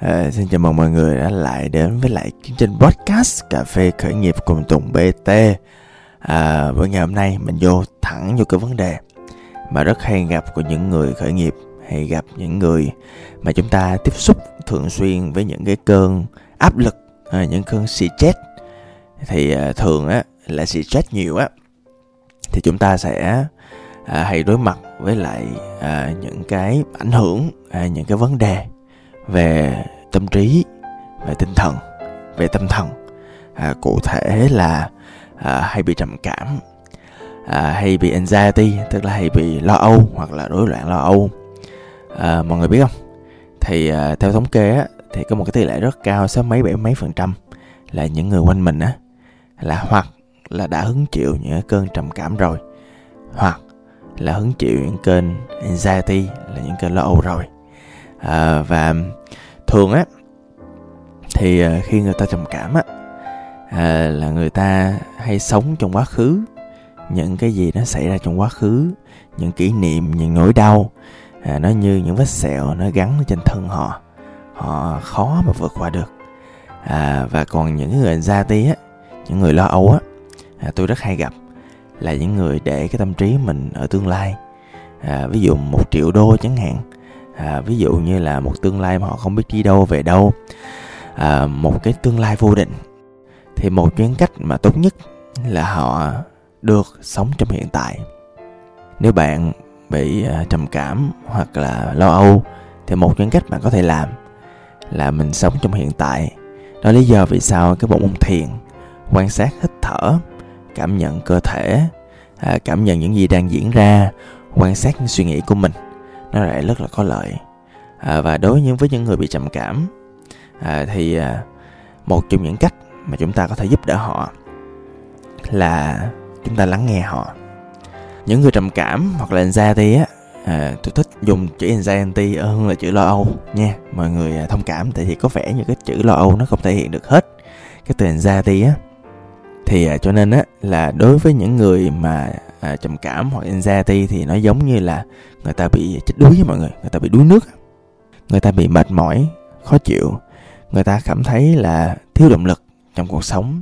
À, xin chào mừng mọi người đã lại đến với lại chương trình podcast cà phê khởi nghiệp cùng Tùng BT. À, với ngày hôm nay mình vô thẳng vô cái vấn đề mà rất hay gặp của những người khởi nghiệp hay gặp những người mà chúng ta tiếp xúc thường xuyên với những cái cơn áp lực, à, những cơn stress thì à, thường á là stress nhiều á thì chúng ta sẽ à, hay đối mặt với lại à, những cái ảnh hưởng, à, những cái vấn đề về tâm trí về tinh thần về tâm thần. À, cụ thể là à, hay bị trầm cảm à, hay bị anxiety tức là hay bị lo âu hoặc là rối loạn lo âu. À, mọi người biết không? Thì à, theo thống kê á, thì có một cái tỷ lệ rất cao sáu mấy bảy mấy phần trăm là những người quanh mình á là hoặc là đã hứng chịu những cơn trầm cảm rồi hoặc là hứng chịu những cơn anxiety là những cơn lo âu rồi. À, và thường á thì ờ, khi người ta trầm cảm á à, là người ta hay sống trong quá khứ. Những cái gì nó xảy ra trong quá khứ những kỷ niệm những nỗi đau à, nó như những vết sẹo nó gắn trên thân họ họ khó mà vượt qua được. À, và còn những người anxiety á những người lo âu á à, tôi rất hay gặp là những người để cái tâm trí mình ở tương lai. À, ví dụ một triệu đô chẳng hạn à, ví dụ như là một tương lai mà họ không biết đi đâu về đâu à, một cái tương lai vô định thì một chuyến cách mà tốt nhất là họ được sống trong hiện tại. Nếu bạn bị à, trầm cảm hoặc là lo âu thì một chuyến cách bạn có thể làm là mình sống trong hiện tại. Đó lý do vì sao cái bộ môn thiền quan sát hít thở cảm nhận cơ thể à, cảm nhận những gì đang diễn ra quan sát những suy nghĩ của mình nó lại rất là có lợi. À, và đối với những người bị trầm cảm à, thì à, một trong những cách mà chúng ta có thể giúp đỡ họ là chúng ta lắng nghe họ. Những người trầm cảm hoặc là anxiety á à, tôi thích dùng chữ anxiety hơn là chữ lo âu nha. Mọi người à, thông cảm tại vì có vẻ như cái chữ lo âu nó không thể hiện được hết. Cái từ anxiety á thì à, cho nên á là đối với những người mà à, trầm cảm hoặc anxiety thì nó giống như là người ta bị chết đuối với mọi người người ta bị đuối nước người ta bị mệt mỏi khó chịu. Người ta cảm thấy là thiếu động lực trong cuộc sống.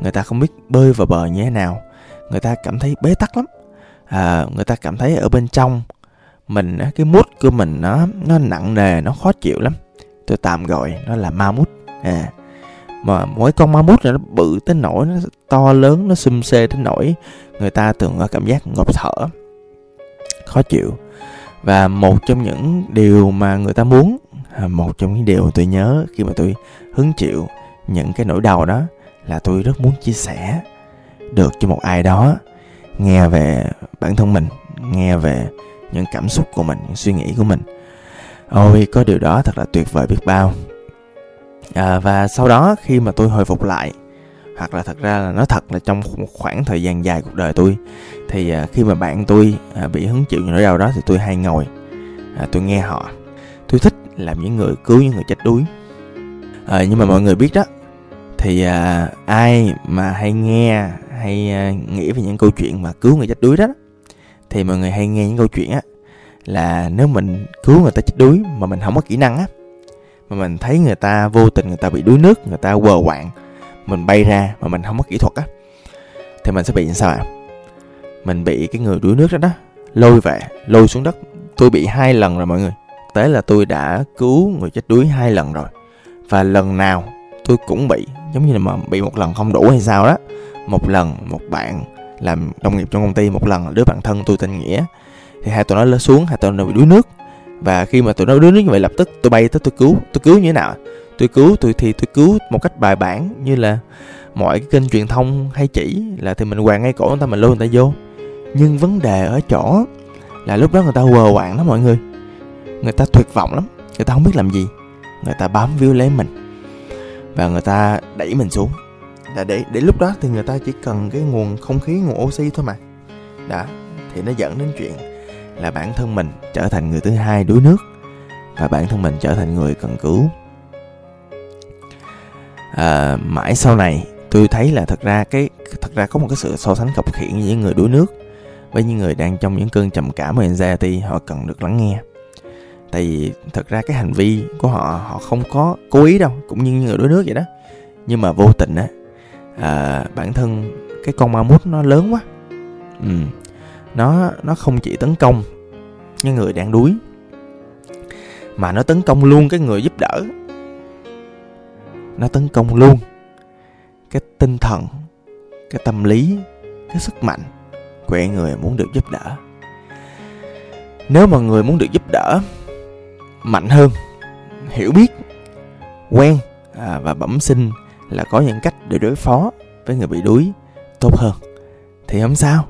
Người ta không biết bơi vào bờ như thế nào. Người ta cảm thấy bế tắc lắm. À, người ta cảm thấy ở bên trong mình cái mút của mình nó nó nặng nề nó khó chịu lắm. Tôi tạm gọi nó là ma mút à mà mỗi con ma mút này nó bự tới nỗi nó to lớn, nó xum xê tới nỗi người ta thường có cảm giác ngộp thở, khó chịu. Và một trong những điều mà người ta muốn à, một trong những điều tôi nhớ khi mà tôi hứng chịu những cái nỗi đau đó là tôi rất muốn chia sẻ được cho một ai đó, nghe về bản thân mình, nghe về những cảm xúc của mình, những suy nghĩ của mình. Ôi, có điều đó thật là tuyệt vời biết bao à, và sau đó khi mà tôi hồi phục lại hoặc là thật ra là nó thật là trong một khoảng thời gian dài cuộc đời tôi thì à, khi mà bạn tôi à, bị hứng chịu những nỗi đau đó thì tôi hay ngồi à, tôi nghe họ. Tôi thích làm những người cứu những người chết đuối. À, nhưng mà mọi người biết đó thì à, ai mà hay nghe hay à, nghĩ về những câu chuyện mà cứu người chết đuối đó thì mọi người hay nghe những câu chuyện á là nếu mình cứu người ta chết đuối mà mình không có kỹ năng á mà mình thấy người ta vô tình người ta bị đuối nước, người ta quờ quạng, mình bay ra mà mình không có kỹ thuật á, thì mình sẽ bị như sao ạ? Mình bị cái người đuối nước đó đó, lôi về, lôi xuống đất. Tôi bị hai lần rồi mọi người. Tế là tôi đã cứu người chết đuối hai lần rồi. Và lần nào tôi cũng bị, giống như là mà bị một lần không đủ hay sao đó. Một lần một bạn làm đồng nghiệp trong công ty, một lần là đứa bạn thân tôi tên nghĩa. Thì hai tụi nó lên xuống, hai tụi nó bị đuối nước và khi mà tụi nó đuối nước như vậy, lập tức tôi bay tới tôi cứu. Tôi cứu như thế nào? Tôi cứu tôi thì tôi cứu một cách bài bản như là mọi cái kênh truyền thông hay chỉ là thì mình quàng ngay cổ người ta, mình lôi người ta vô. Nhưng vấn đề ở chỗ là lúc đó người ta quờ quạng lắm mọi người. Người ta tuyệt vọng lắm. Người ta không biết làm gì. Người ta bám víu lấy mình. Và người ta đẩy mình xuống. Là để để lúc đó thì người ta chỉ cần cái nguồn không khí, nguồn oxy thôi mà. Đã, thì nó dẫn đến chuyện là bản thân mình trở thành người thứ hai đuối nước và bản thân mình trở thành người cần cứu. À, mãi sau này tôi thấy là thật ra cái thật ra có một cái sự so sánh khập khiển với những người đuối nước với những người đang trong những cơn trầm cảm và anxiety họ cần được lắng nghe. Tại vì thật ra cái hành vi của họ họ không có cố ý đâu cũng như người đuối nước vậy đó. Nhưng mà vô tình á à, bản thân cái con ma mút nó lớn quá. Ừ nó nó không chỉ tấn công cái người đang đuối mà nó tấn công luôn cái người giúp đỡ. Nó tấn công luôn cái tinh thần cái tâm lý cái sức mạnh của người muốn được giúp đỡ. Nếu mà người muốn được giúp đỡ mạnh hơn hiểu biết quen à, và bẩm sinh là có những cách để đối phó với người bị đuối tốt hơn thì không sao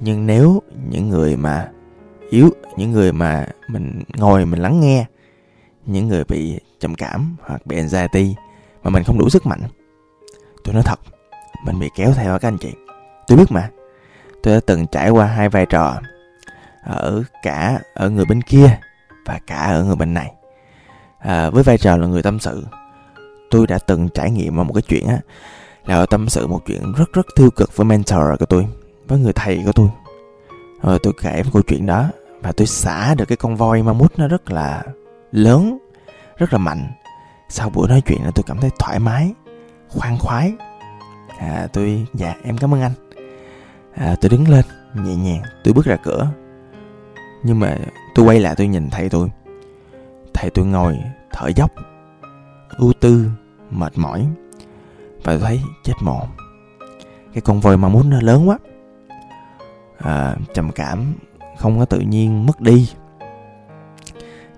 nhưng nếu những người mà yếu những người mà mình ngồi mình lắng nghe những người bị trầm cảm hoặc bị anxiety mà mình không đủ sức mạnh tôi nói thật mình bị kéo theo các anh chị. Tôi biết mà. Tôi đã từng trải qua hai vai trò ở cả ở người bên kia và cả ở người bên này. À, với vai trò là người tâm sự tôi đã từng trải nghiệm một cái chuyện á là tâm sự một chuyện rất rất tiêu cực với mentor của tôi với người thầy của tôi. Rồi tôi kể một câu chuyện đó và tôi xả được cái con voi ma mút nó rất là lớn rất là mạnh. Sau buổi nói chuyện là tôi cảm thấy thoải mái khoan khoái. À, tôi dạ em cảm ơn anh. À, tôi đứng lên nhẹ nhàng tôi bước ra cửa. Nhưng mà tôi quay lại tôi nhìn thầy tôi. Thầy tôi ngồi thở dốc ưu tư mệt mỏi. Và tôi thấy chết mồm. Cái con voi ma mút nó lớn quá à, trầm cảm không có tự nhiên mất đi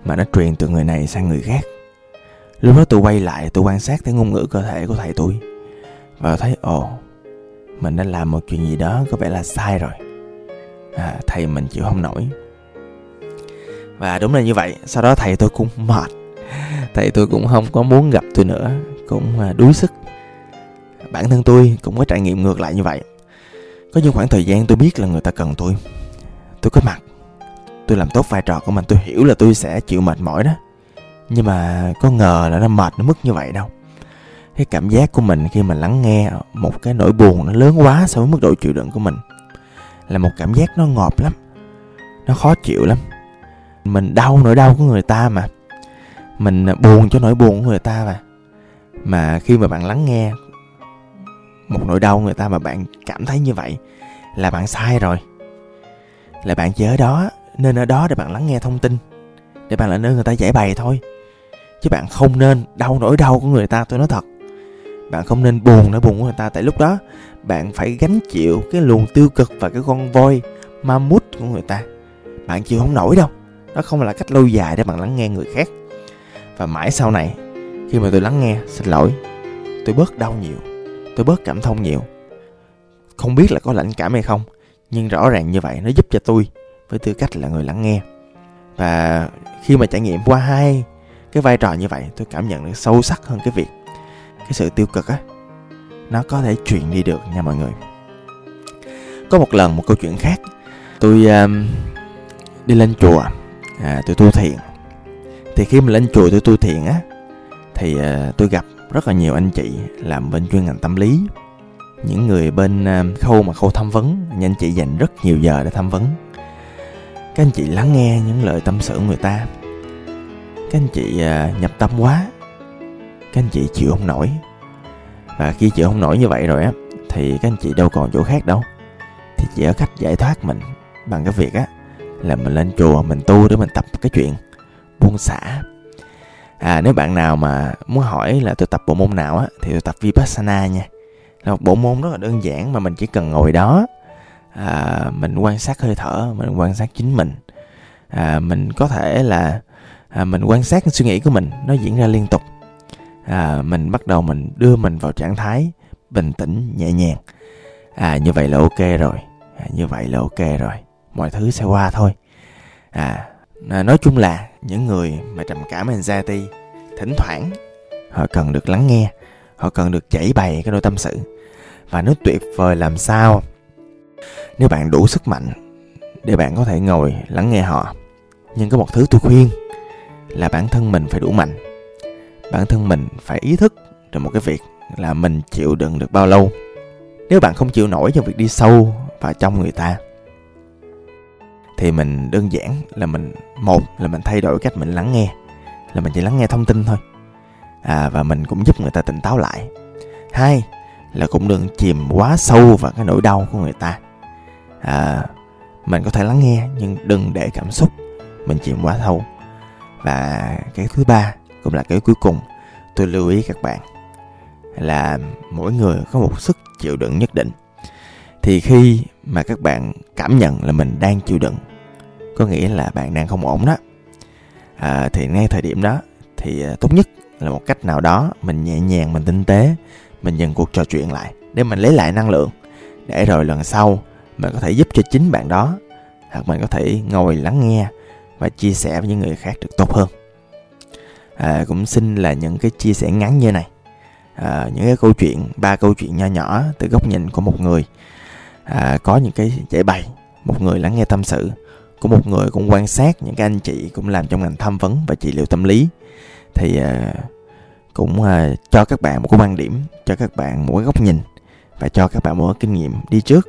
mà nó truyền từ người này sang người khác. Lúc đó tôi quay lại tôi quan sát thấy ngôn ngữ cơ thể của thầy tôi và thấy ồ mình đã làm một chuyện gì đó có vẻ là sai rồi. À, thầy mình chịu không nổi. Và đúng là như vậy sau đó thầy tôi cũng mệt. Thầy tôi cũng không có muốn gặp tôi nữa cũng à, đuối sức. Bản thân tôi cũng có trải nghiệm ngược lại như vậy có những khoảng thời gian tôi biết là người ta cần tôi. Tôi có mặt. Tôi làm tốt vai trò của mình. Tôi hiểu là tôi sẽ chịu mệt mỏi đó. Nhưng mà có ngờ là nó mệt nó mức như vậy đâu. Cái cảm giác của mình khi mà lắng nghe một cái nỗi buồn nó lớn quá so với mức độ chịu đựng của mình là một cảm giác nó ngọt lắm. Nó khó chịu lắm. Mình đau nỗi đau của người ta mà. Mình buồn cho nỗi buồn của người ta mà. Mà khi mà bạn lắng nghe một nỗi đau người ta mà bạn cảm thấy như vậy là bạn sai rồi. Là bạn chỉ ở đó, nên ở đó để bạn lắng nghe thông tin, để bạn là nơi người ta giải bày thôi. Chứ bạn không nên đau nỗi đau của người ta, tôi nói thật. Bạn không nên buồn nỗi buồn của người ta, tại lúc đó bạn phải gánh chịu cái luồng tiêu cực và cái con voi ma mút của người ta. Bạn chịu không nổi đâu đó không là cách lâu dài để bạn lắng nghe người khác. Và mãi sau này, khi mà tôi lắng nghe, xin lỗi, tôi bớt đau nhiều tôi bớt cảm thông nhiều. Không biết là có lãnh cảm hay không nhưng rõ ràng như vậy nó giúp cho tôi với tư cách là người lắng nghe. Và khi mà trải nghiệm qua hai cái vai trò như vậy tôi cảm nhận được sâu sắc hơn cái việc cái sự tiêu cực á nó có thể truyền đi được nha mọi người. Có một lần một câu chuyện khác tôi um, đi lên chùa à, tôi tu thiền. Thì khi mà lên chùa tôi tu thiền á thì uh, tôi gặp rất là nhiều anh chị làm bên chuyên ngành tâm lý. Những người bên à, khâu mà khâu tham vấn nhưng anh chị dành rất nhiều giờ để tham vấn. Các anh chị lắng nghe những lời tâm sự của người ta. Các anh chị à, nhập tâm quá, các anh chị chịu không nổi. Và khi chịu không nổi như vậy rồi á, thì các anh chị đâu còn chỗ khác đâu. Thì chỉ có cách giải thoát mình bằng cái việc á, là mình lên chùa, mình tu để mình tập cái chuyện buông xả à nếu bạn nào mà muốn hỏi là tôi tập bộ môn nào á thì tôi tập vipassana nha. Là một bộ môn rất là đơn giản mà mình chỉ cần ngồi đó à, mình quan sát hơi thở mình quan sát chính mình. À, mình có thể là à, mình quan sát suy nghĩ của mình nó diễn ra liên tục. À, mình bắt đầu mình đưa mình vào trạng thái bình tĩnh nhẹ nhàng. À như vậy là ok rồi. À, như vậy là ok rồi. Mọi thứ sẽ qua thôi. À, À, nói chung là những người mà trầm cảm anxiety, thỉnh thoảng họ cần được lắng nghe, họ cần được chảy bày cái nỗi tâm sự. Và nó tuyệt vời làm sao, nếu bạn đủ sức mạnh để bạn có thể ngồi lắng nghe họ. Nhưng có một thứ tôi khuyên là bản thân mình phải đủ mạnh. Bản thân mình phải ý thức được một cái việc là mình chịu đựng được bao lâu. Nếu bạn không chịu nổi trong việc đi sâu vào trong người ta thì mình đơn giản là mình một là mình thay đổi cách mình lắng nghe là mình chỉ lắng nghe thông tin thôi. À, và mình cũng giúp người ta tỉnh táo lại. Hai là cũng đừng chìm quá sâu vào cái nỗi đau của người ta. À, mình có thể lắng nghe nhưng đừng để cảm xúc mình chìm quá sâu. Và cái thứ ba cũng là cái cuối cùng tôi lưu ý các bạn là mỗi người có một sức chịu đựng nhất định. Thì khi mà các bạn cảm nhận là mình đang chịu đựng. Có nghĩa là bạn đang không ổn đó. À, thì ngay thời điểm đó thì à, tốt nhất là một cách nào đó mình nhẹ nhàng mình tinh tế mình dừng cuộc trò chuyện lại để mình lấy lại năng lượng. Để rồi lần sau mình có thể giúp cho chính bạn đó hoặc mình có thể ngồi lắng nghe và chia sẻ với những người khác được tốt hơn. À, cũng xin là những cái chia sẻ ngắn như này. À, những cái câu chuyện ba câu chuyện nho nhỏ từ góc nhìn của một người à, có những cái giải bày. Một người lắng nghe tâm sự. Của một người cũng quan sát những cái anh chị cũng làm trong ngành tham vấn và trị liệu tâm lý. Thì à, cũng à, cho các bạn một cái quan điểm cho các bạn một cái góc nhìn và cho các bạn một cái kinh nghiệm đi trước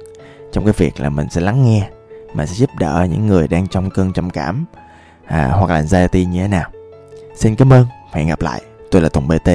trong cái việc là mình sẽ lắng nghe mà sẽ giúp đỡ những người đang trong cơn trầm cảm à, hoặc là anxiety như thế nào. Xin cảm ơn. Và hẹn gặp lại. Tôi là tùng bt